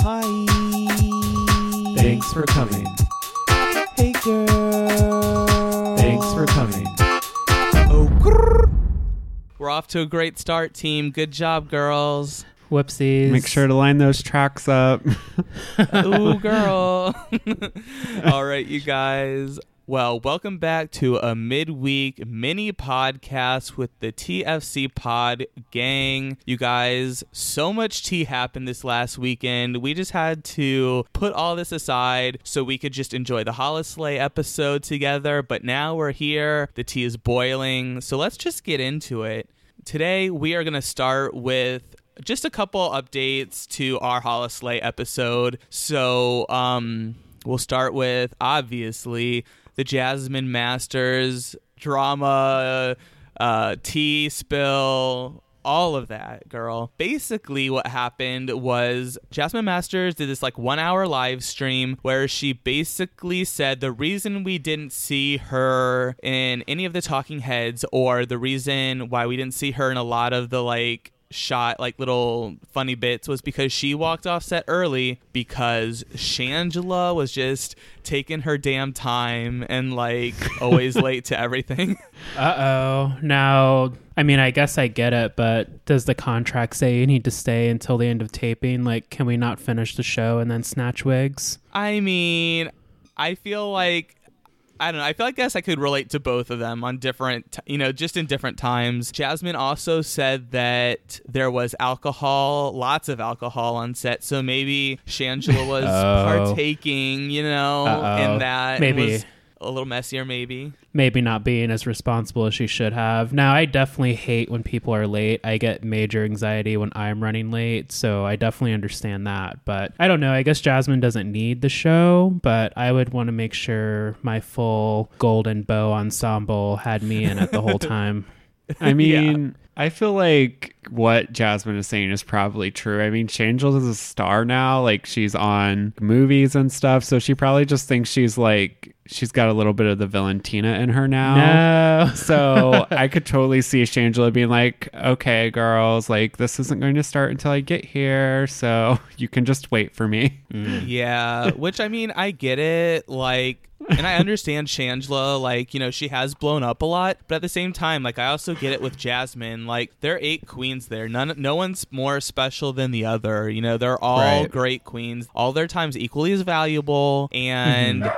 Hi. Thanks for coming. Hey, girl. Thanks for coming. Oh, grrr. We're off to a great start, team. Good job, girls. Whoopsies. Make sure to line those tracks up. Ooh, girl. All right, you guys. Well, welcome back to a midweek mini podcast with the TFC Pod gang. You guys, so much tea happened this last weekend. We just had to put all this aside so we could just enjoy the Holi-slay episode together. But now we're here. The tea is boiling. So let's just get into it. Today, we are going to start with just a couple updates to our Holi-slay episode. So, um, we'll start with obviously the Jasmine Masters drama, uh, tea spill, all of that, girl. Basically, what happened was Jasmine Masters did this like one hour live stream where she basically said the reason we didn't see her in any of the talking heads or the reason why we didn't see her in a lot of the like shot like little funny bits was because she walked off set early because Shangela was just taking her damn time and like always late to everything. Uh oh. Now, I mean, I guess I get it, but does the contract say you need to stay until the end of taping? Like, can we not finish the show and then snatch wigs? I mean, I feel like I don't know. I feel like I guess I could relate to both of them on different, you know, just in different times. Jasmine also said that there was alcohol, lots of alcohol on set, so maybe Shangela was Oh. partaking, you know, Uh-oh. in that. Maybe. Was a little messier, maybe. Maybe not being as responsible as she should have. Now, I definitely hate when people are late. I get major anxiety when I'm running late, so I definitely understand that. But I don't know. I guess Jasmine doesn't need the show, but I would want to make sure my full golden bow ensemble had me in it the whole time. I mean, I feel like what Jasmine is saying is probably true. I mean, Shangela is a star now. Like, she's on movies and stuff. So she probably just thinks she's like, she's got a little bit of the Valentina in her now. No. So I could totally see Shangela being like, okay, girls, like, this isn't going to start until I get here. So you can just wait for me. Mm. Yeah, which I mean, I get it. Like, and I understand Shangela. Like, you know, she has blown up a lot, but at the same time, like, I also get it with Jasmine. Like, there are eight queens there. None, no one's more special than the other. You know, they're all Right. great queens. All their times equally as valuable. And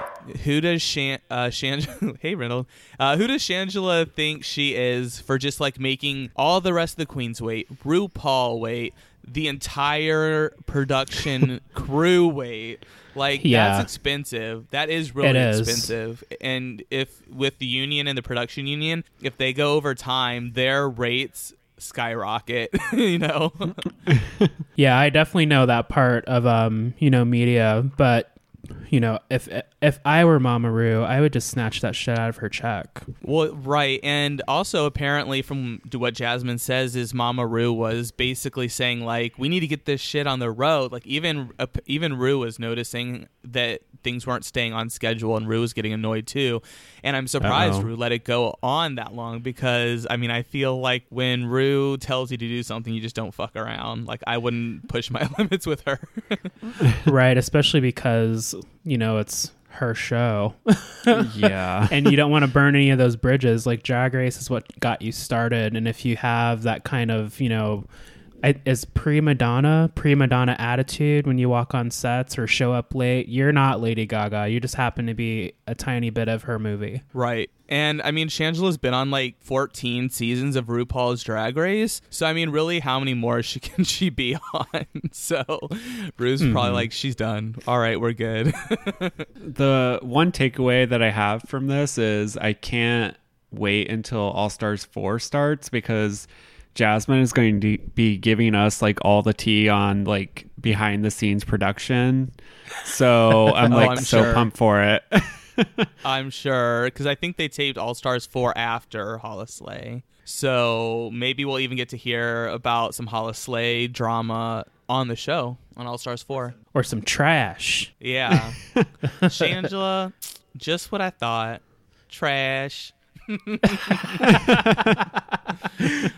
who does Shan? Uh, Shan? hey, Reynolds. Uh, who does Shangela think she is for just like making all the rest of the queens wait? RuPaul wait. The entire production crew wait. Like Yeah. that's expensive. That is really is. expensive. And if with the union and the production union, if they go over time, their rates skyrocket. you know. Yeah, I definitely know that part of um, you know, media, but you know, if if I were Mama Ru, I would just snatch that shit out of her check. Well, right, and also apparently from what Jasmine says is Mama Ru was basically saying like we need to get this shit on the road. Like even even Ru was noticing that things weren't staying on schedule, and Ru was getting annoyed too. And I'm surprised Uh-oh. Ru let it go on that long because I mean I feel like when Ru tells you to do something, you just don't fuck around. Like I wouldn't push my limits with her. right, especially because, you know, it's her show. yeah. and you don't want to burn any of those bridges. Like Drag Race is what got you started, and if you have that kind of, you know, I- is prima donna prima donna attitude when you walk on sets or show up late, you're not Lady Gaga. You just happen to be a tiny bit of her movie. Right. And I mean, Shangela's been on like 14 seasons of RuPaul's Drag Race. So, I mean, really, how many more she can she be on? So, Ru's probably hmm. like, she's done. All right, we're good. the one takeaway that I have from this is I can't wait until All Stars 4 starts because Jasmine is going to be giving us like all the tea on like behind the scenes production. So I'm Oh, like I'm so sure. pumped for it. I'm sure. Because I think they taped All Stars 4 after Holi-slay. So, maybe we'll even get to hear about some Holi-slay drama on the show on All Stars 4. Or some trash. Yeah. Shangela, just what I thought. Trash.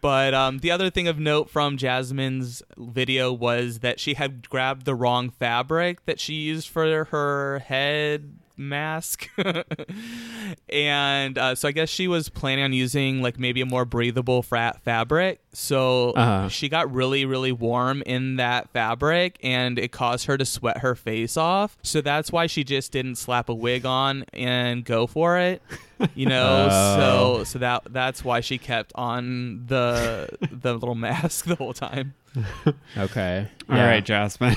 but um, the other thing of note from Jasmine's video was that she had grabbed the wrong fabric that she used for her head mask and uh, so i guess she was planning on using like maybe a more breathable fra- fabric so Uh-huh. she got really really warm in that fabric and it caused her to sweat her face off so that's why she just didn't slap a wig on and go for it you know Oh. so so that that's why she kept on the the little mask the whole time Okay. All right, Jasmine.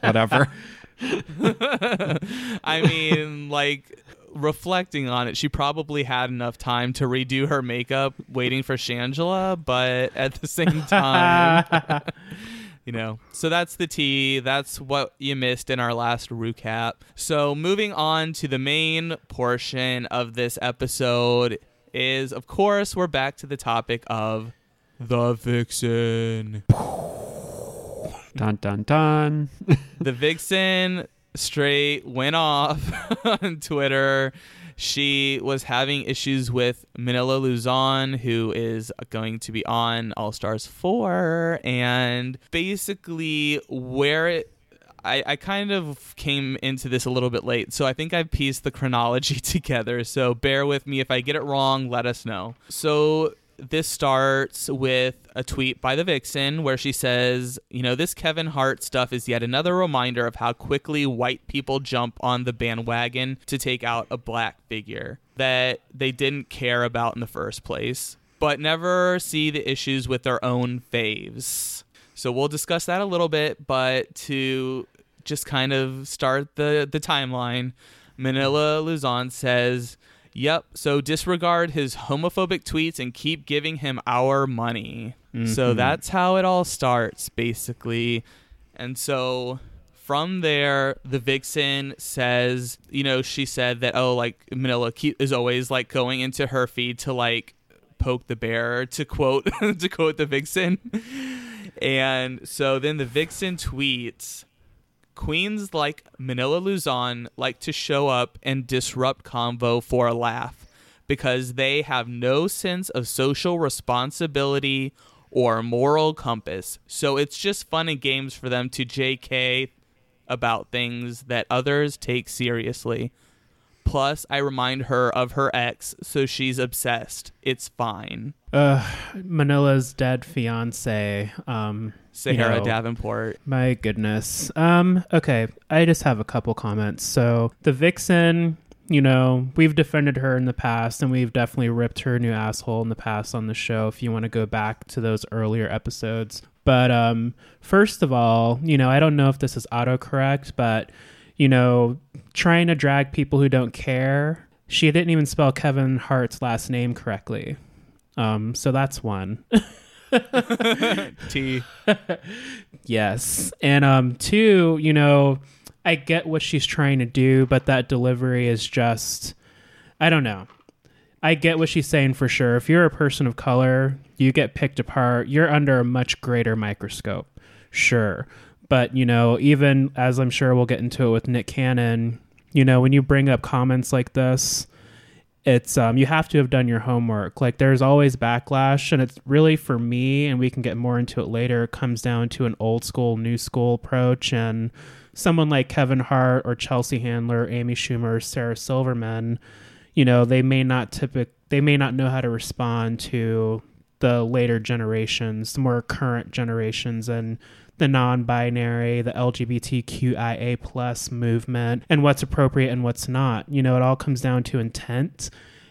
Whatever. I mean, like reflecting on it, she probably had enough time to redo her makeup waiting for Shangela, but at the same time, you know. So that's the tea. That's what you missed in our last recap. So moving on to the main portion of this episode is of course we're back to the topic of the vixen. Dun dun dun. the vixen straight went off on Twitter. She was having issues with Manila Luzon, who is going to be on All Stars 4. And basically, where it. I, I kind of came into this a little bit late, so I think I've pieced the chronology together. So bear with me. If I get it wrong, let us know. So this starts with a tweet by the Vixen where she says, You know, this Kevin Hart stuff is yet another reminder of how quickly white people jump on the bandwagon to take out a black figure that they didn't care about in the first place, but never see the issues with their own faves. So we'll discuss that a little bit, but to just kind of start the, the timeline, Manila Luzon says, Yep. So disregard his homophobic tweets and keep giving him our money. So Mhm. that's how it all starts, basically. And so from there, the vixen says, you know, she said that, oh, like Manila is always like going into her feed to like poke the bear, to quote, to quote the vixen. And so then the vixen tweets, Queens like Manila Luzon like to show up and disrupt convo for a laugh because they have no sense of social responsibility or moral compass. So it's just fun and games for them to JK about things that others take seriously. Plus, I remind her of her ex, so she's obsessed. It's fine. Uh, Manila's dead fiance. Um, Sahara You know. Davenport. My goodness. Um, okay, I just have a couple comments. So the Vixen, you know, we've defended her in the past and we've definitely ripped her new asshole in the past on the show if you want to go back to those earlier episodes. But um first of all, you know, I don't know if this is autocorrect, but you know, trying to drag people who don't care. She didn't even spell Kevin Hart's last name correctly. Um, so that's one. T. Yes. And um two, you know, I get what she's trying to do, but that delivery is just I don't know. I get what she's saying for sure. If you're a person of color, you get picked apart, you're under a much greater microscope. Sure. But, you know, even as I'm sure we'll get into it with Nick Cannon, you know, when you bring up comments like this, it's um you have to have done your homework. Like there's always backlash and it's really for me and we can get more into it later it comes down to an old school new school approach and someone like kevin hart or chelsea handler amy schumer sarah silverman you know they may not typic they may not know how to respond to the later generations the more current generations and the non-binary, the LGBTQIA plus movement, and what's appropriate and what's not. You know, it all comes down to intent.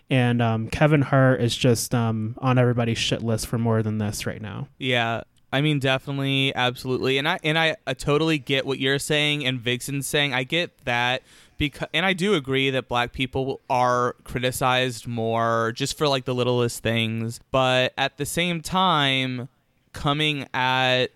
And um, Kevin Hart is just um, on everybody's shit list for more than this right now. Yeah. I mean, definitely, absolutely, and I and I, I totally get what you're saying and Vixen's saying. I get that because, and I do agree that black people are criticized more just for like the littlest things. But at the same time, coming at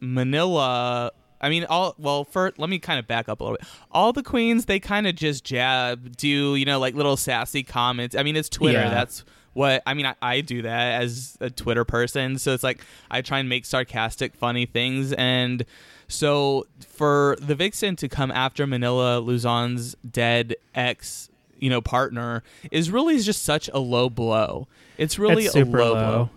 Manila. I mean, all well. For let me kind of back up a little bit. All the queens, they kind of just jab, do you know, like little sassy comments. I mean, it's Twitter. Yeah. That's what I mean. I, I do that as a Twitter person, so it's like I try and make sarcastic, funny things, and so for the vixen to come after Manila Luzon's dead ex, you know, partner is really just such a low blow. It's really It's a low, low. blow.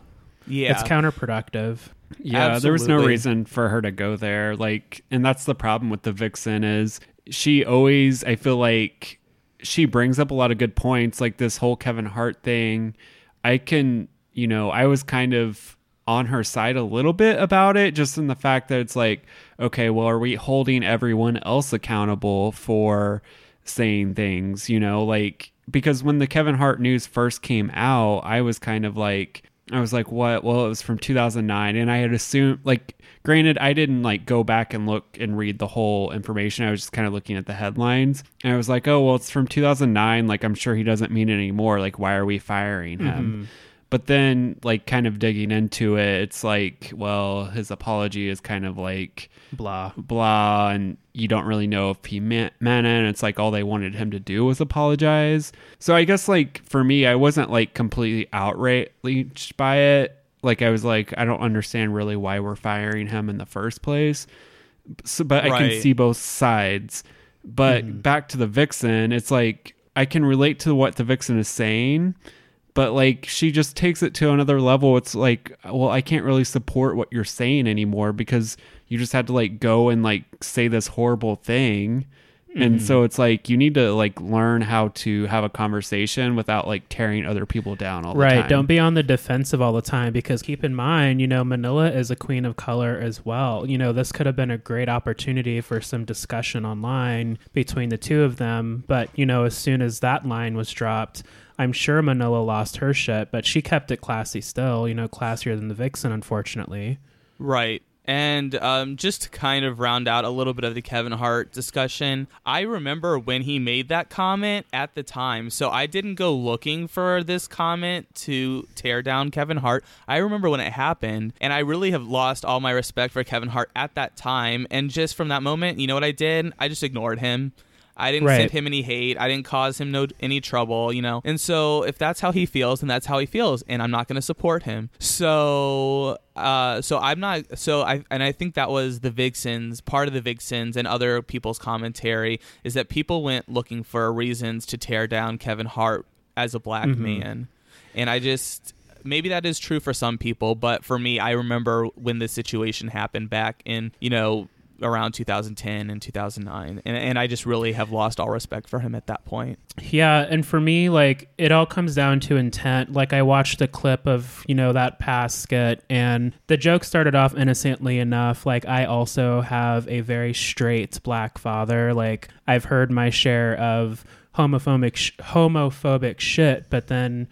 Yeah. It's counterproductive. Yeah, there was no reason for her to go there. Like, and that's the problem with the Vixen is she always. I feel like she brings up a lot of good points, like this whole Kevin Hart thing. I can, you know, I was kind of on her side a little bit about it, just in the fact that it's like, okay, well, are we holding everyone else accountable for saying things? You know, like because when the Kevin Hart news first came out, I was kind of like, I was like, what? Well, it was from 2009. And I had assumed, like, granted, I didn't like go back and look and read the whole information. I was just kind of looking at the headlines. And I was like, oh, well, it's from 2009. Like, I'm sure he doesn't mean it anymore. Like, why are we firing him? Mm-hmm. But then, like, kind of digging into it, it's like, well, his apology is kind of like, Blah. blah and you don't really know if he meant, meant it and it's like all they wanted him to do was apologize. So i guess like for me i wasn't like completely outraged by it. Like i was like i don't understand really why we're firing him in the first place. So, but i can see both sides. But mm-hmm. back to the vixen it's like i can relate to what the vixen is saying but like she just takes it to another level. It's like well i can't really support what you're saying anymore because you just had to like go and like say this horrible thing and mm-hmm. so it's like you need to like learn how to have a conversation without like tearing other people down all the time. Right. Don't be on the defensive all the time because keep in mind, you know, Manila is a queen of color as well. You know, this could have been a great opportunity for some discussion online between the two of them. But, you know, as soon as that line was dropped, I'm sure Manila lost her shit, but she kept it classy still, you know, classier than the Vixen, unfortunately. Right. And um, just to kind of round out a little bit of the Kevin Hart discussion, I remember when he made that comment at the time. So I didn't go looking for this comment to tear down Kevin Hart. I remember when it happened, and I really have lost all my respect for Kevin Hart at that time. And just from that moment, you know what I did? I just ignored him. I didn't Right. send him any hate. I didn't cause him no any trouble, you know. And so if that's how he feels, then that's how he feels, and I'm not going to support him. So, uh, so I'm not. So I and I think that was the Vixens. Part of the Vixens and other people's commentary is that people went looking for reasons to tear down Kevin Hart as a black man, and I just. Maybe that is true for some people, but for me, I remember when this situation happened back in, you know, around 2010 and 2009 and, and i just really have lost all respect for him at that point Yeah, and for me, like it all comes down to intent. Like I watched the clip of you know that past skit, and the joke started off innocently enough. Like I also have a very straight black father. Like I've heard my share of homophobic sh- homophobic shit, but then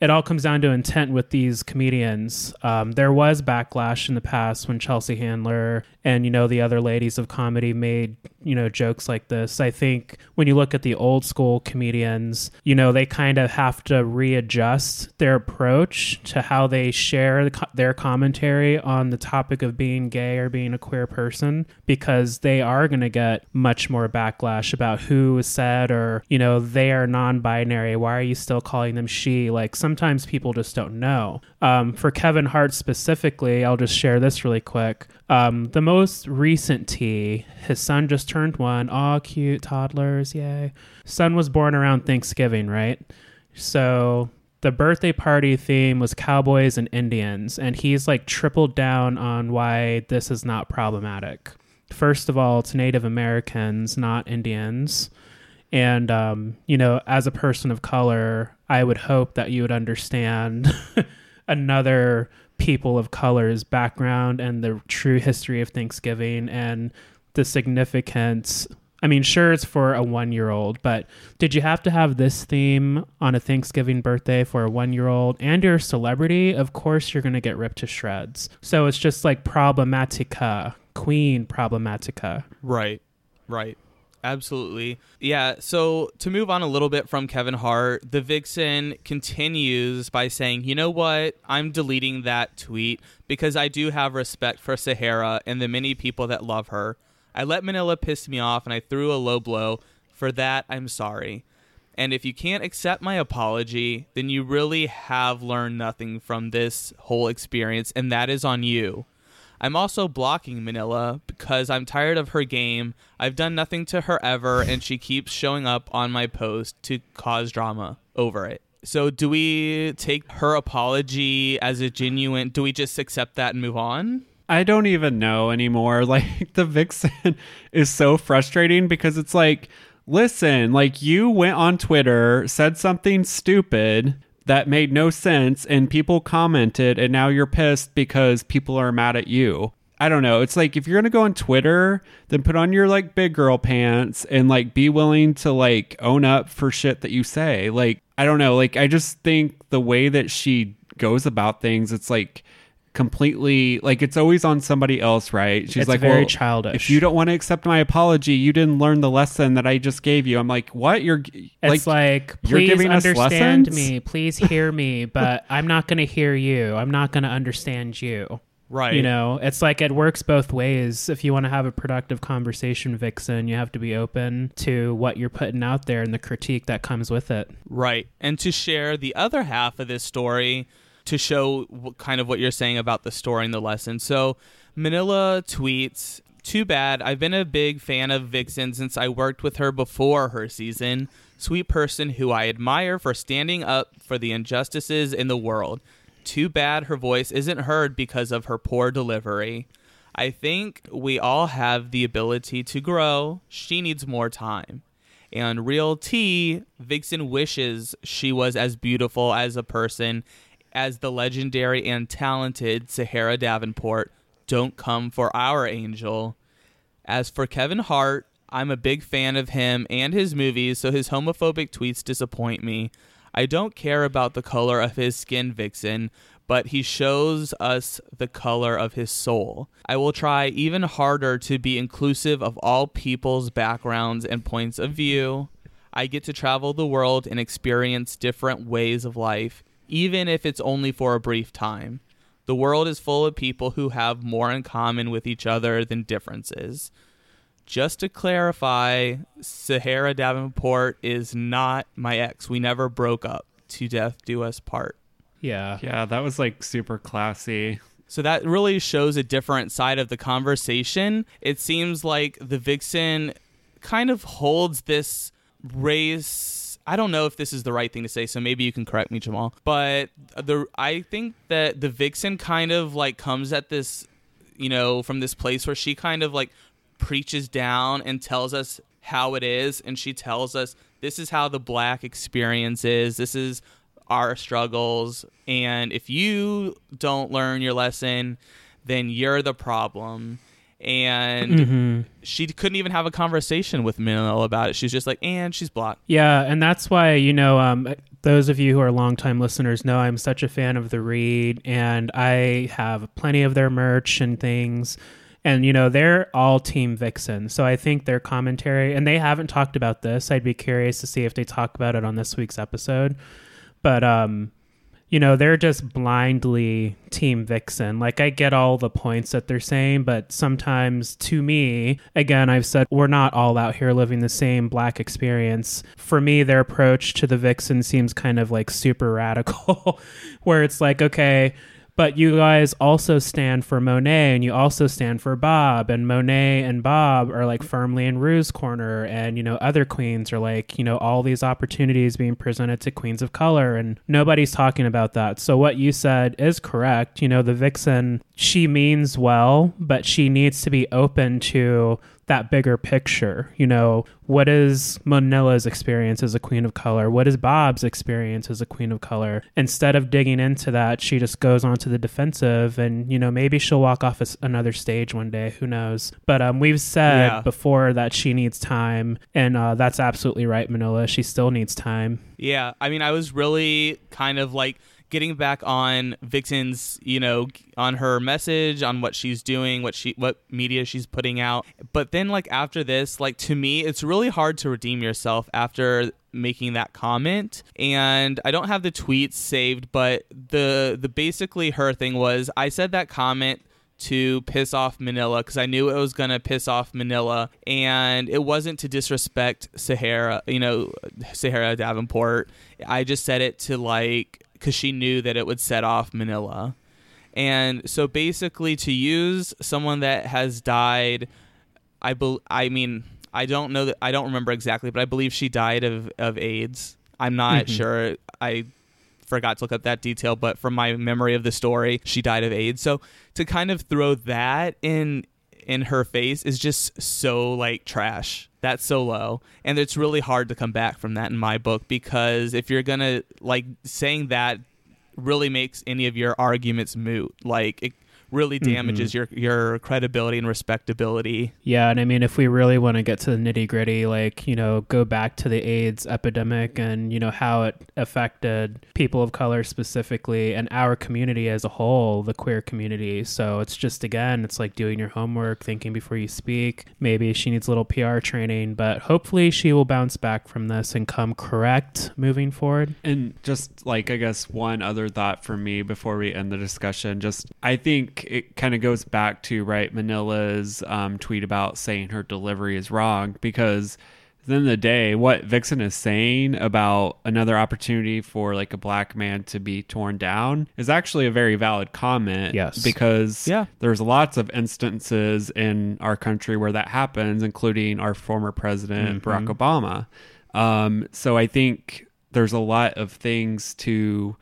it all comes down to intent with these comedians. Um, there was backlash in the past when Chelsea Handler and you know the other ladies of comedy made you know jokes like this. I think when you look at the old school comedians, you know they kind of have to readjust their approach to how they share their commentary on the topic of being gay or being a queer person because they are going to get much more backlash about who said or you know they are non-binary. Why are you still calling them she? Like sometimes people just don't know. Um, for Kevin Hart specifically, I'll just share this really quick. Um, the most recent tea, his son just turned one. Aw, cute toddlers, yay. Son was born around Thanksgiving, right? So the birthday party theme was cowboys and Indians, and he's like tripled down on why this is not problematic. First of all, it's Native Americans, not Indians. And, um, you know, as a person of color, I would hope that you would understand another people of color's background and the true history of Thanksgiving and the significance. I mean, sure, it's for a one year old, but did you have to have this theme on a Thanksgiving birthday for a one year old and you're a celebrity? Of course, you're going to get ripped to shreds. So it's just like problematica, queen problematica. right right absolutely. Yeah so to move on a little bit from kevin hart the vixen continues by saying you know what? I'm deleting that tweet because i do have respect for sahara and the many people that love her. I let manila piss me off and i threw a low blow. For that i'm sorry. And if you can't accept my apology, then you really have learned nothing from this whole experience, and that is on you. I'm also blocking Manila because I'm tired of her game. I've done nothing to her ever, and she keeps showing up on my post to cause drama over it. So do we take her apology as a genuine? Do we just accept that and move on? I don't even know anymore. Like the vixen is so frustrating because it's like, listen, like you went on Twitter, said something stupid that made no sense, and people commented, and now you're pissed because people are mad at you. I don't know. It's like if you're gonna go on Twitter, then put on your like big girl pants and like be willing to like own up for shit that you say. Like I don't know. Like I just think the way that she goes about things, it's like completely like it's always on somebody else, right? She's It's like, very well, childish. If you don't want to accept my apology, you didn't learn the lesson that I just gave you. I'm like, what? You're It's like, you're please giving us understand lessons? me, please hear me, but I'm not going to hear you. I'm not going to understand you. Right. You know, it's like it works both ways. If you want to have a productive conversation, Vixen, you have to be open to what you're putting out there and the critique that comes with it. Right. And to share the other half of this story to show what, kind of what you're saying about the story and the lesson. So Manila tweets, too bad. I've been a big fan of Vixen since I worked with her before her season. Sweet person who I admire for standing up for the injustices in the world. Too bad her voice isn't heard because of her poor delivery. I think we all have the ability to grow. She needs more time. And Real T, Vixen wishes she was as beautiful as a person as the legendary and talented Sahara Davenport. Don't come for our angel. As for Kevin Hart, I'm a big fan of him and his movies, so his homophobic tweets disappoint me. I don't care about the color of his skin, Vixen, but he shows us the color of his soul. I will try even harder to be inclusive of all people's backgrounds and points of view. I get to travel the world and experience different ways of life, even if it's only for a brief time. The world is full of people who have more in common with each other than differences. Just to clarify, Sahara Davenport is not my ex. We never broke up. To death do us part. Yeah. yeah, that was like super classy. So that really shows a different side of the conversation. It seems like the Vixen kind of holds this race. I don't know if this is the right thing to say, so maybe you can correct me, Jamal. But the I think that the Vixen kind of like comes at this, you know, from this place where she kind of like preaches down and tells us how it is, and she tells us this is how the black experience is. This is our struggles, and if you don't learn your lesson, then you're the problem. And Mm-hmm. she couldn't even have a conversation with Manila about it. She's just like, and she's blocked. Yeah, and that's why you know, um, those of you who are longtime listeners know I'm such a fan of the Read, and I have plenty of their merch and things. And you know, they're all Team Vixen, so I think their commentary, and they haven't talked about this. I'd be curious to see if they talk about it on this week's episode. But um, you know, they're just blindly Team Vixen. Like, I get all the points that they're saying, but sometimes to me, again, I've said we're not all out here living the same black experience. For me, their approach to the Vixen seems kind of like super radical, where it's like, okay, but you guys also stand for Monet and you also stand for Bob and Monet and Bob are like firmly in Ru's corner and you know other queens are like you know all these opportunities being presented to queens of color and nobody's talking about that. So what you said is correct. You know the vixen she means well, but she needs to be open to that bigger picture. You know, what is Manila's experience as a queen of color? What is Bob's experience as a queen of color? Instead of digging into that, she just goes onto the defensive and, you know, maybe she'll walk off another stage one day. Who knows? But um, we've said Yeah. before that she needs time. And uh, that's absolutely right, Manila. She still needs time. Yeah, I mean, I was really kind of like getting back on Vixen's, you know, on her message, on what she's doing, what she, what media she's putting out. But then, like after this, like to me, it's really hard to redeem yourself after making that comment. And I don't have the tweets saved, but the the basically her thing was I said that comment to piss off Manila because I knew it was going to piss off Manila. And it wasn't to disrespect Sahara, you know, Sahara Davenport. I just said it to like, because she knew that it would set off Manila. And so basically, to use someone that has died, I bel I mean, I don't know that I don't remember exactly, but I believe she died of of AIDS. I'm not Mhm. sure. I forgot to look up that detail, but from my memory of the story, she died of AIDS. So to kind of throw that in in her face is just so like trash. That's so low. And it's really hard to come back from that in my book because if you're to like saying that really makes any of your arguments moot. Like it really mm-hmm. damages your your credibility and respectability. Yeah, and I mean, if we really want to get to the nitty gritty, like, you know, go back to the AIDS epidemic and, you know, how it affected people of color specifically and our community as a whole, the queer community. So it's just, again, it's like doing your homework, thinking before you speak. Maybe she needs a little PR training, but hopefully she will bounce back from this and come correct moving forward. And just like I guess one other thought for me before we end the discussion, just I think it kind of goes back to right Manila's um, tweet about saying her delivery is wrong because at the end of the day, what Vixen is saying about another opportunity for like a black man to be torn down is actually a very valid comment. Yes. because Yeah. there's lots of instances in our country where that happens, including our former president Barack Obama. Um, so I think there's a lot of things to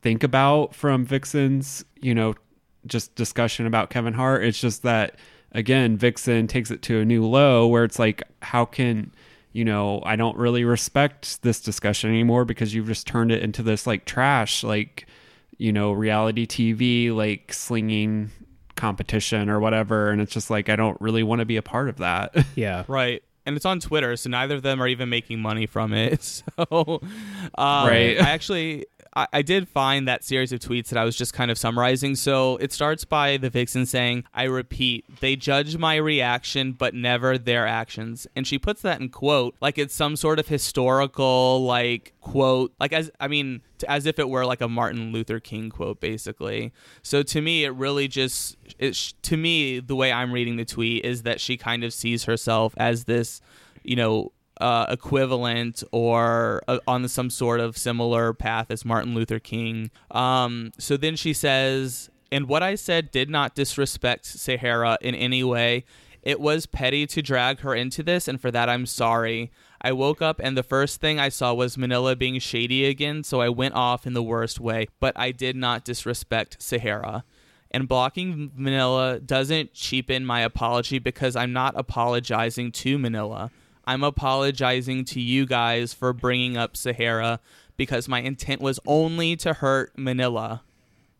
think about from Vixen's, you know, just discussion about Kevin Hart. It's just that again, Vixen takes it to a new low where it's like, how can you know, I don't really respect this discussion anymore because you've just turned it into this like trash, like, you know, reality TV, like slinging competition or whatever. And it's just like, I don't really want to be a part of that. Yeah. Right. And it's on Twitter, so neither of them are even making money from it. So, um, Right. I actually, I, I did find that series of tweets that I was just kind of summarizing. So it starts by the vixen saying, "I repeat, they judge my reaction, but never their actions." And she puts that in quote, like it's some sort of historical, like quote, like as I mean, as if it were like a Martin Luther King quote, basically. So to me, it really just, it, to me, the way I'm reading the tweet is that she kind of sees herself as this, you know, uh, equivalent or uh, on some sort of similar path as Martin Luther King. Um, so then she says, and what I said did not disrespect Sahara in any way. It was petty to drag her into this, and for that I'm sorry. I woke up and the first thing I saw was Manila being shady again, so I went off in the worst way, but I did not disrespect Sahara. And blocking Manila doesn't cheapen my apology because I'm not apologizing to Manila. I'm apologizing to you guys for bringing up Sahara because my intent was only to hurt Manila.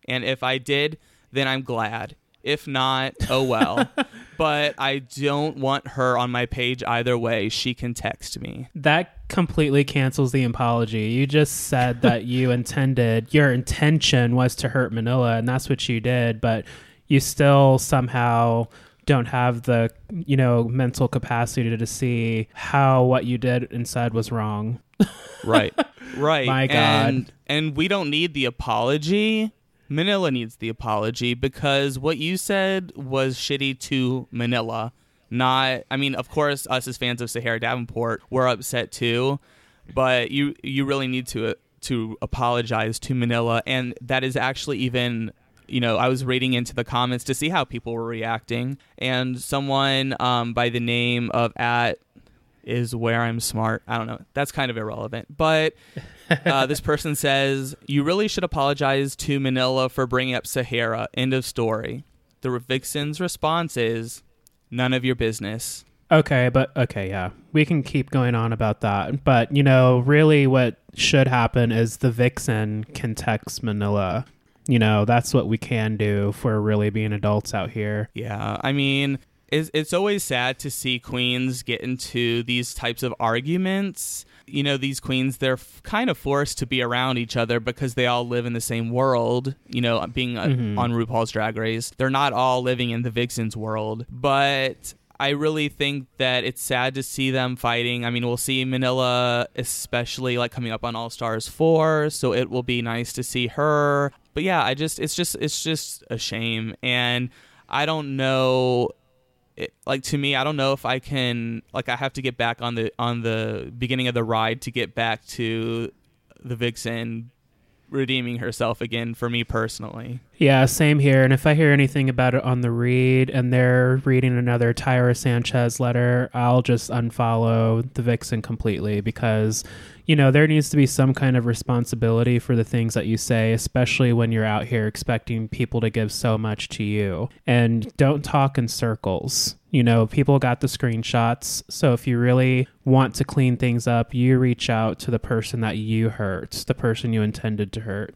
And if I did, then I'm glad. If not, oh well. but I don't want her on my page either way. She can text me. That completely cancels the apology. You just said that you intended, your intention was to hurt Manila, and that's what you did, but you still somehow don't have the, you know, mental capacity to, to see how what you did and said was wrong. Right. right. My God. And, and we don't need the apology. Manila needs the apology because what you said was shitty to Manila. Not I mean, of course us as fans of Sahara Davenport were upset too, but you you really need to to apologize to Manila and that is actually even you know, I was reading into the comments to see how people were reacting, and someone um, by the name of at is where I'm smart. I don't know. That's kind of irrelevant. But uh, this person says, You really should apologize to Manila for bringing up Sahara. End of story. The Vixen's response is, None of your business. Okay, but okay, yeah. We can keep going on about that. But, you know, really what should happen is the Vixen can text Manila. You know, that's what we can do if we're really being adults out here. Yeah. I mean, it's, it's always sad to see queens get into these types of arguments. You know, these queens, they're f- kind of forced to be around each other because they all live in the same world, you know, being uh, Mhm. on RuPaul's Drag Race. They're not all living in the Vixen's world. But I really think that it's sad to see them fighting. I mean, we'll see Manila, especially like coming up on All Stars 4, so it will be nice to see her. But yeah, I just, it's just, it's just a shame. And I don't know it, like to me i don't know if i can like i have to get back on the on the beginning of the ride to get back to the vixen redeeming herself again for me personally. Yeah, same here. And if I hear anything about it on the read and they're reading another Tyra Sanchez letter, I'll just unfollow the Vixen completely because, you know, there needs to be some kind of responsibility for the things that you say, especially when you're out here expecting people to give so much to you. And don't talk in circles. You know, people got the screenshots. So if you really want to clean things up, you reach out to the person that you hurt, the person you intended to hurt.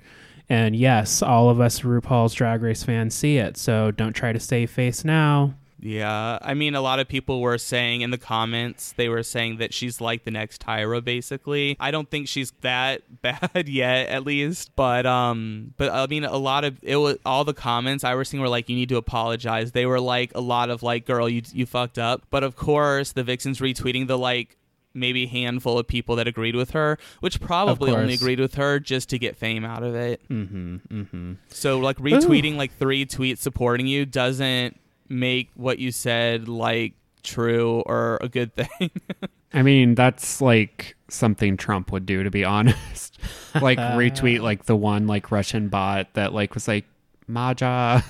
And yes, all of us RuPaul's Drag Race fans see it. So don't try to save face now. Yeah, I mean, a lot of people were saying in the comments, they were saying that she's like the next Tyra, basically. I don't think she's that bad yet, at least. But um, but I mean, a lot of it was all the comments I was seeing were like, "You need to apologize." They were like a lot of like, "Girl, you you fucked up." But of course, the Vixens retweeting the like maybe handful of people that agreed with her, which probably only agreed with her just to get fame out of it. Mm-hmm. Mm-hmm. So like retweeting like three tweets supporting you doesn't make what you said like true or a good thing. I mean, that's like something Trump would do, to be honest. like retweet like the one like Russian bot that like was like MAGA.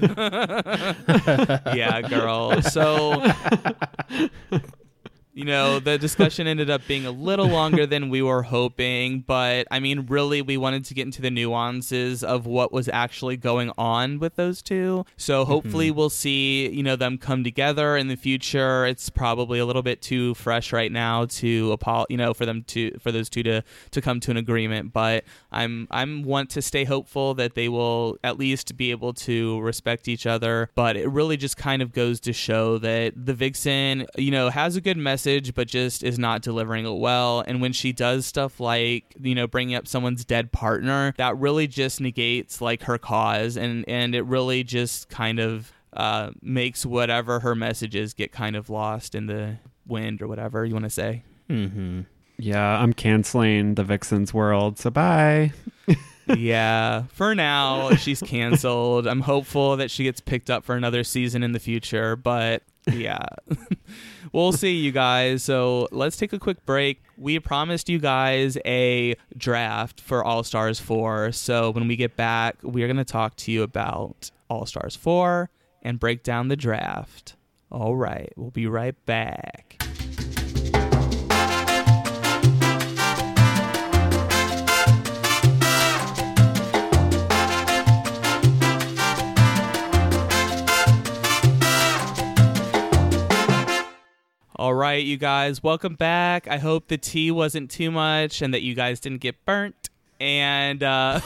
yeah, girl. So you know, the discussion ended up being a little longer than we were hoping, but I mean, really, we wanted to get into the nuances of what was actually going on with those two. So mm-hmm. hopefully, we'll see, you know, them come together in the future. It's probably a little bit too fresh right now to apo- you know, for them to for those two to to come to an agreement, but I'm I'm want to stay hopeful that they will at least be able to respect each other, but it really just kind of goes to show that the Vixen, you know, has a good message but just is not delivering it well. And when she does stuff like, you know, bringing up someone's dead partner, that really just negates like her cause and and it really just kind of uh, makes whatever her messages get kind of lost in the wind or whatever you want to say. Mm-hmm. yeah, I'm canceling the Vixen's world. So bye. yeah, for now she's canceled. I'm hopeful that she gets picked up for another season in the future, but yeah. we'll see you guys. So, let's take a quick break. We promised you guys a draft for All Stars 4. So, when we get back, we're going to talk to you about All Stars 4 and break down the draft. All right, we'll be right back. All right, you guys, welcome back. I hope the tea wasn't too much and that you guys didn't get burnt. And uh,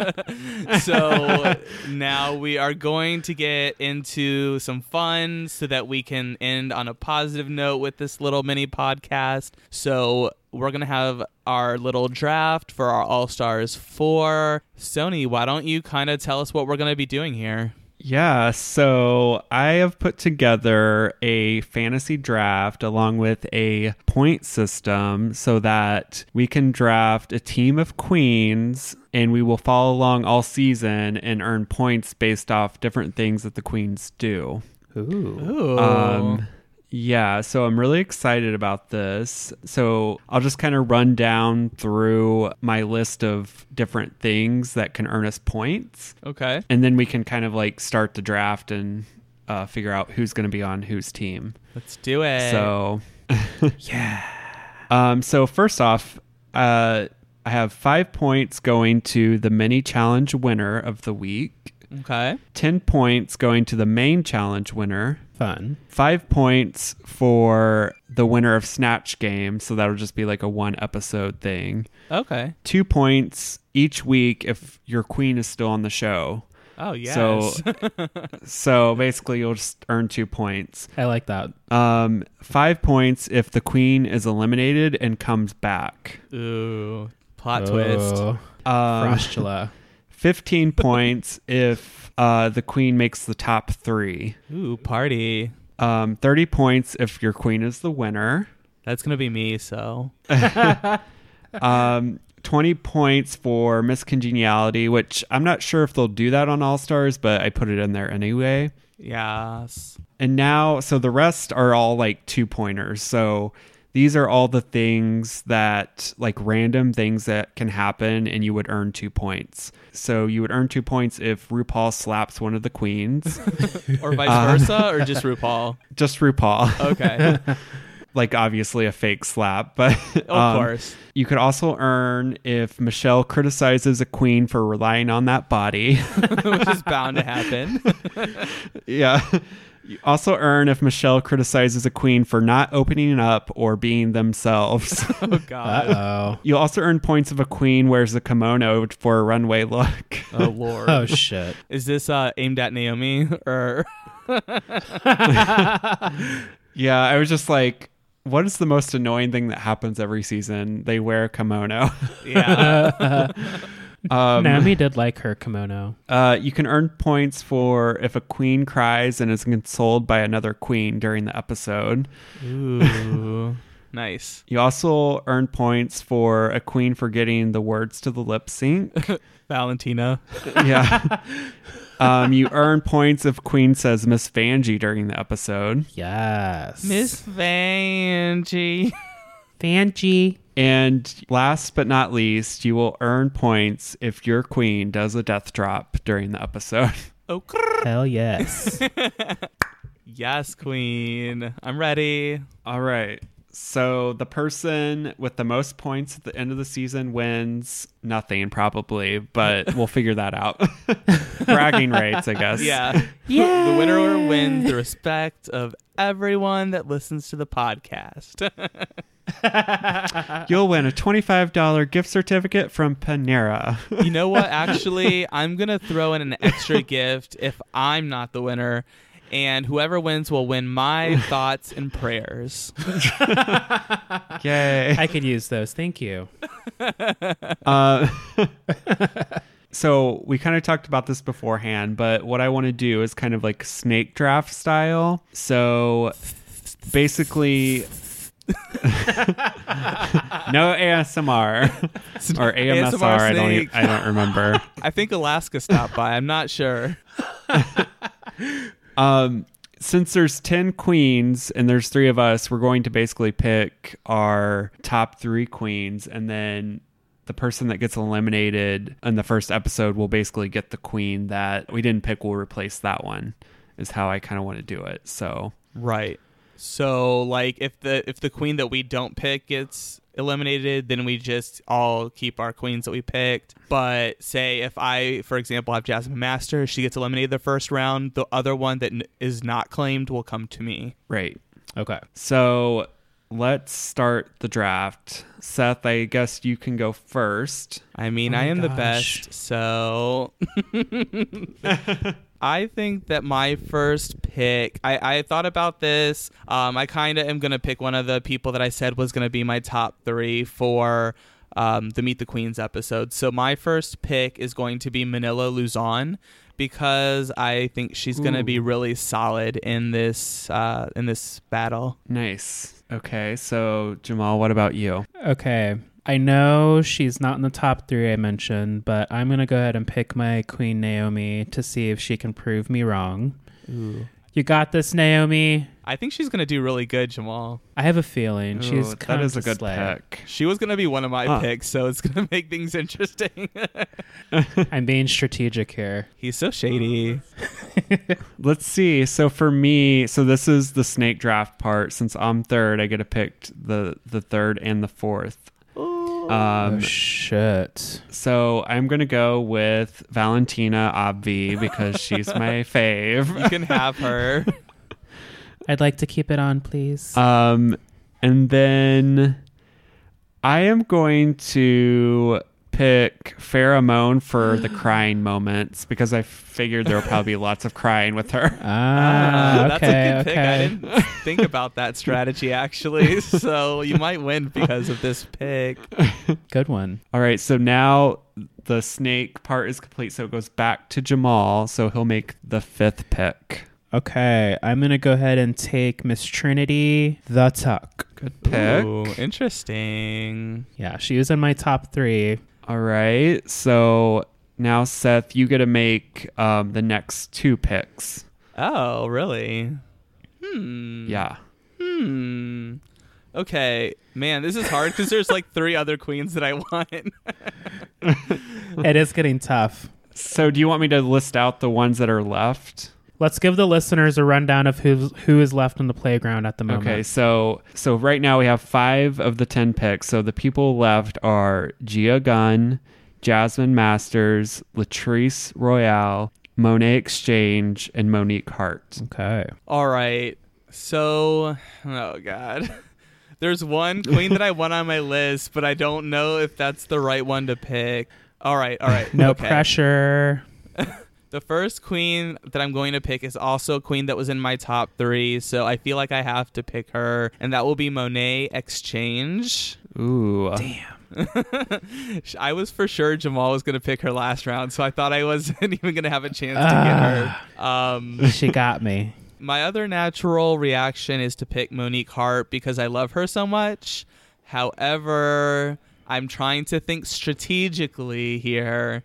so now we are going to get into some fun so that we can end on a positive note with this little mini podcast. So we're going to have our little draft for our All Stars 4. Sony, why don't you kind of tell us what we're going to be doing here? Yeah, so I have put together a fantasy draft along with a point system so that we can draft a team of queens and we will follow along all season and earn points based off different things that the queens do. Ooh. Ooh. Um, yeah, so I'm really excited about this. So I'll just kind of run down through my list of different things that can earn us points okay. and then we can kind of like start the draft and uh, figure out who's going to be on whose team. Let's do it. So, yeah. Um, so first off, uh, I have five points going to the mini challenge winner of the week. okay. Ten points going to the main challenge winner. Fun. Five points for the winner of Snatch Game, so that'll just be like a one episode thing. Okay. Two points each week if your queen is still on the show. Oh, yes. So, so basically, you'll just earn two points. I like that. Um, five points if the queen is eliminated and comes back. Ooh. Plot twist. Oh, Um, Frostula. Fifteen points if uh, the queen makes the top three. Ooh, party. Um, Thirty points if your queen is the winner. That's going to be me, so. Um, Twenty points for miscongeniality, which I'm not sure if they'll do that on All Stars, but I put it in there anyway. Yes. And now, so the rest are all like two pointers. So these are all the things that, like random things that can happen, and you would earn two points. So you would earn two points if RuPaul slaps one of the queens, or vice Uh, versa, or just RuPaul. just RuPaul. Okay, like obviously a fake slap, but of um, course. You could also earn if Michelle criticizes a queen for relying on that body. which is bound to happen. yeah. You also earn if Michelle criticizes a queen for not opening up or being themselves. oh God. Uh you also earn points if a queen wears a kimono for a runway look. Oh Lord. oh. Oh shit. Is this uh, aimed at Naomi or? yeah, I was just like, what is the most annoying thing that happens every season? They wear a kimono. Yeah. Um, Naomi did like her kimono. Uh, you can earn points for if a queen cries and is consoled by another queen during the episode. Ooh. nice. You also earn points for a queen forgetting the words to the lip sync. Valentina. yeah. Um, you earn points if queen says Miss Vanjie during the episode. Yes. Miss Vanjie. Vanjie. And last but not least, you will earn points if your queen does a death drop during the episode. Oh, crrr. Hell yes. yes, Queen. I'm ready. All right. So the person with the most points at the end of the season wins nothing, probably, but we'll figure that out. Bragging rights, I guess. Yeah. Yeah. The winner wins the respect of everyone that listens to the podcast. You'll win a $25 gift certificate from Panera. you know what? Actually, I'm going to throw in an extra gift if I'm not the winner. And whoever wins will win my thoughts and prayers. Yay. I could use those. Thank you. Uh, so we kind of talked about this beforehand, but what I want to do is kind of like snake draft style. So basically, no ASMR or AMSR. ASMR I don't. e- I don't remember. I think Alaska stopped by. I'm not sure. Um, since there's 10 queens and there's three of us, we're going to basically pick our top three queens and then the person that gets eliminated in the first episode will basically get the queen that we didn't pick will replace that one is how I kind of want to do it. So Right. So like if the if the queen that we don't pick gets eliminated, then we just all keep our queens that we picked. But say if I, for example, have Jasmine Master, she gets eliminated the first round. The other one that n- is not claimed will come to me. right. Okay. So let's start the draft. Seth, I guess you can go first. I mean, Oh I my am the best, so I think that my first pick. I, I thought about this. Um, I kind of am gonna pick one of the people that I said was gonna be my top three for um, the Meet the Queens episode. So my first pick is going to be Manila Luzon because I think she's gonna be really solid in this uh, in this battle. Nice. Okay. So Jamal, what about you? Okay. I know she's not in the top three I mentioned, but I'm going to go ahead and pick my Queen Naomi to see if she can prove me wrong. You got this, Naomi. I think she's gonna do really good, Jamal. I have a feeling she's Ooh, kind that of is a good pick. She was gonna be one of my Huh. picks, so it's gonna make things interesting. I'm being strategic here. He's so shady. Let's see. So for me, so this is the snake draft part. Since I'm third, I get to pick the the third and the fourth. Oh Um, shit. so I'm gonna go with Valentina Obvi because she's my fave. You can have her. I'd like to keep it on, please. Um, and then I am going to pick Farrah Moan for the crying moments because I figured there will probably be lots of crying with her. ah, okay, that's a good pick. I didn't think about that strategy actually. So you might win because of this pick. Good one. All right, so now the snake part is complete, so it goes back to Jamal. So he'll make the fifth pick. Okay, I'm gonna go ahead and take Miss Trinity the Tuck. Good pick. Ooh, interesting. Yeah, she was in my top three. All right, so now Seth, you get to make um, the next two picks. Oh, really? Hmm. Yeah. Hmm. Okay, man, this is hard because there's like three other queens that I want. it is getting tough. So, do you want me to list out the ones that are left? Let's give the listeners a rundown of who's who is left on the playground at the moment. Okay, so so right now we have five of the ten picks. So the people left are Gia Gunn, Jasmine Masters, Latrice Royale, Monét X Change, and Monique Heart. Okay. All right, so oh god, there's one queen that I want on my list, but I don't know if that's the right one to pick. All right, all right, No okay. pressure. The first queen that I'm going to pick is also a queen that was in my top three, so I feel like I have to pick her, and that will be Monét X Change. Ooh, Damn. I was for sure Jamal was going to pick her last round, so I thought I wasn't even going to have a chance to get her. Um, She got me. my other natural reaction is to pick Monique Heart because I love her so much. However, I'm trying to think strategically here.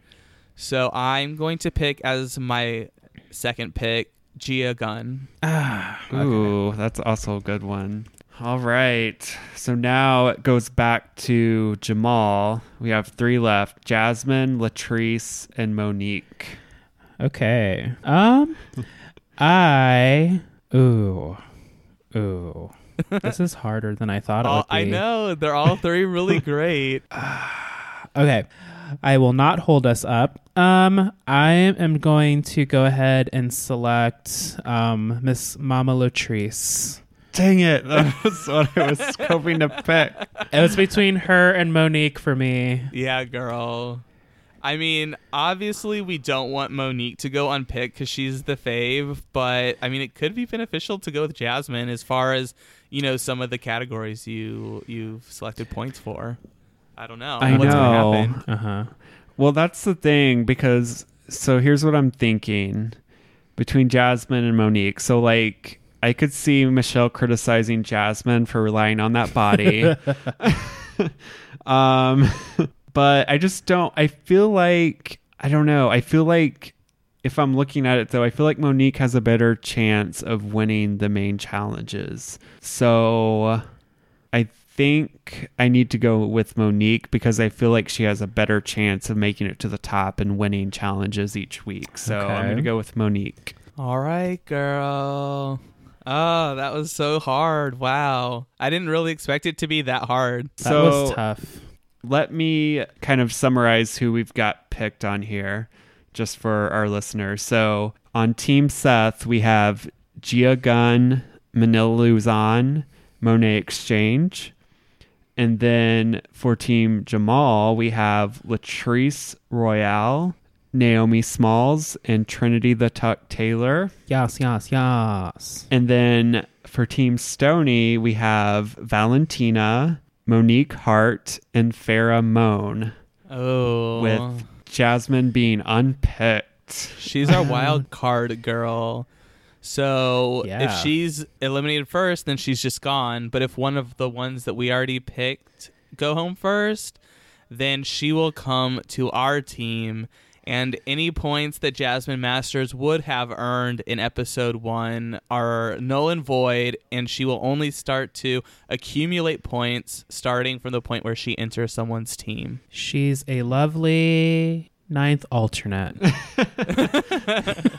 So I'm going to pick as my second pick Gia Gunn. Ooh, that's also a good one. All right. So now it goes back to Jamal. We have three left Jasmine, Latrice, and Monique. Okay. Um, I ooh, ooh. this is harder than I thought it would be. I know they're all three really great. Okay. I will not hold us up. Um, I am going to go ahead and select um Miss Mama Latrice. Dang it. That was what I was hoping to pick. It was between her and Monique for me. Yeah, girl. I mean, obviously, we don't want Monique to go unpicked because she's the fave, but I mean, it could be beneficial to go with Jasmine as far as you know some of the categories you you've selected points for. I don't know. I What's know. Uh huh. Well, that's the thing because so here's what I'm thinking between Jasmine and Monique. So like I could see Michelle criticizing Jasmine for relying on that body. um but I just don't I feel like I don't know. I feel like if I'm looking at it though, I feel like Monique has a better chance of winning the main challenges. So I think I need to go with Monique because I feel like she has a better chance of making it to the top and winning challenges each week. So I'm going to go with Monique. All right, girl. Oh, that was so hard. Wow. I didn't really expect it to be that hard. That so was tough. let me kind of summarize who we've got picked on here just for our listeners. So on Team Seth, we have Gia Gunn, Manila Luzon, Monét X Change. And then for Team Jamal, we have Latrice Royale, Naomi Smalls, and Trinity the Tuck Taylor. Yes, yes, yes. And then for Team Stony, we have Valentina, Monique Heart, and Farrah Moan, Oh. with Jasmine being unpicked. She's our wild card girl. So Yeah. if she's eliminated first, then she's just gone. But if one of the ones that we already picked go home first, then she will come to our team. And any points that Jasmine Masters would have earned in episode one are null and void, and she will only start to accumulate points starting from the point where she enters someone's team. She's a lovely ninth alternate.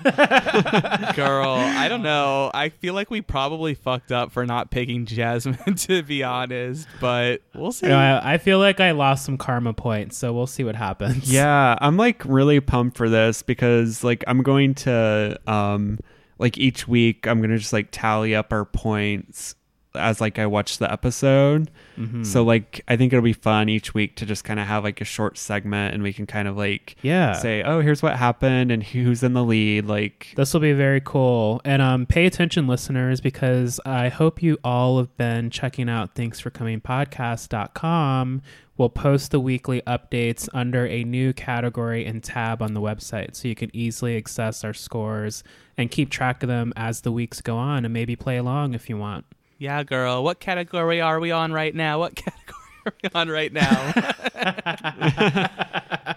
Girl, I don't know. I feel like we probably fucked up for not picking Jasmine, to be honest, but we'll see. You know, I, I feel like I lost some karma points, so we'll see what happens. Yeah, I'm like really pumped for this because like I'm going to um like each week I'm going to just like tally up our points as like I watch the episode. Mhm. So like I think it'll be fun each week to just kind of have like a short segment and we can kind of like yeah. say, "Oh, here's what happened and who's in the lead." Like This will be very cool. And um, pay attention, listeners, because I hope you all have been checking out Thanks for Coming Podcast.com. We'll post the weekly updates under a new category and tab on the website so you can easily access our scores and keep track of them as the weeks go on and maybe play along if you want. Yeah, girl. What category are we on right now? What category on right now?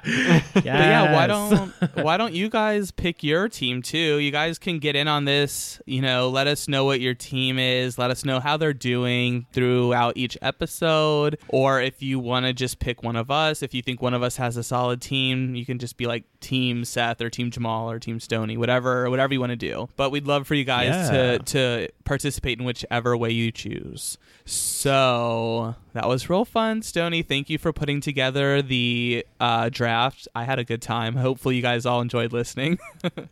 But yeah, why don't why don't you guys pick your team too? You guys can get in on this. You know, let us know what your team is. Let us know how they're doing throughout each episode. Or if you want to just pick one of us, if you think one of us has a solid team, you can just be like Team Seth or Team Jamal or Team Stony, whatever whatever you want to do. But we'd love for you guys Yeah. to to participate in whichever way you choose. So that was real fun, Stony. Thank you for putting together the uh, draft. I had a good time. Hopefully, you guys all enjoyed listening.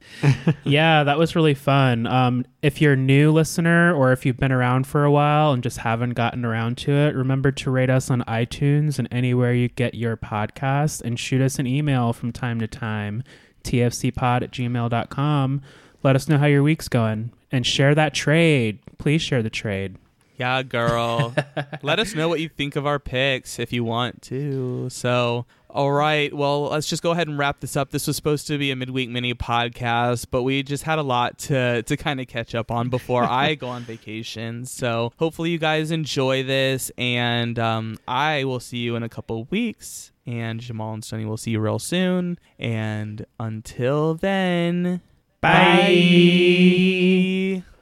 yeah, that was really fun. Um, if you're a new listener or if you've been around for a while and just haven't gotten around to it, remember to rate us on iTunes and anywhere you get your podcast and shoot us an email from time to time, tfcpod at gmail.com. Let us know how your week's going and share that trade. Please share the trade. Yeah, girl. Let us know what you think of our picks if you want to. So. All right. Well, let's just go ahead and wrap this up. This was supposed to be a midweek mini podcast, but we just had a lot to to kind of catch up on before I go on vacation. So hopefully you guys enjoy this, and um, I will see you in a couple weeks. And Jamal and Sunny will see you real soon. And until then, Bye. bye.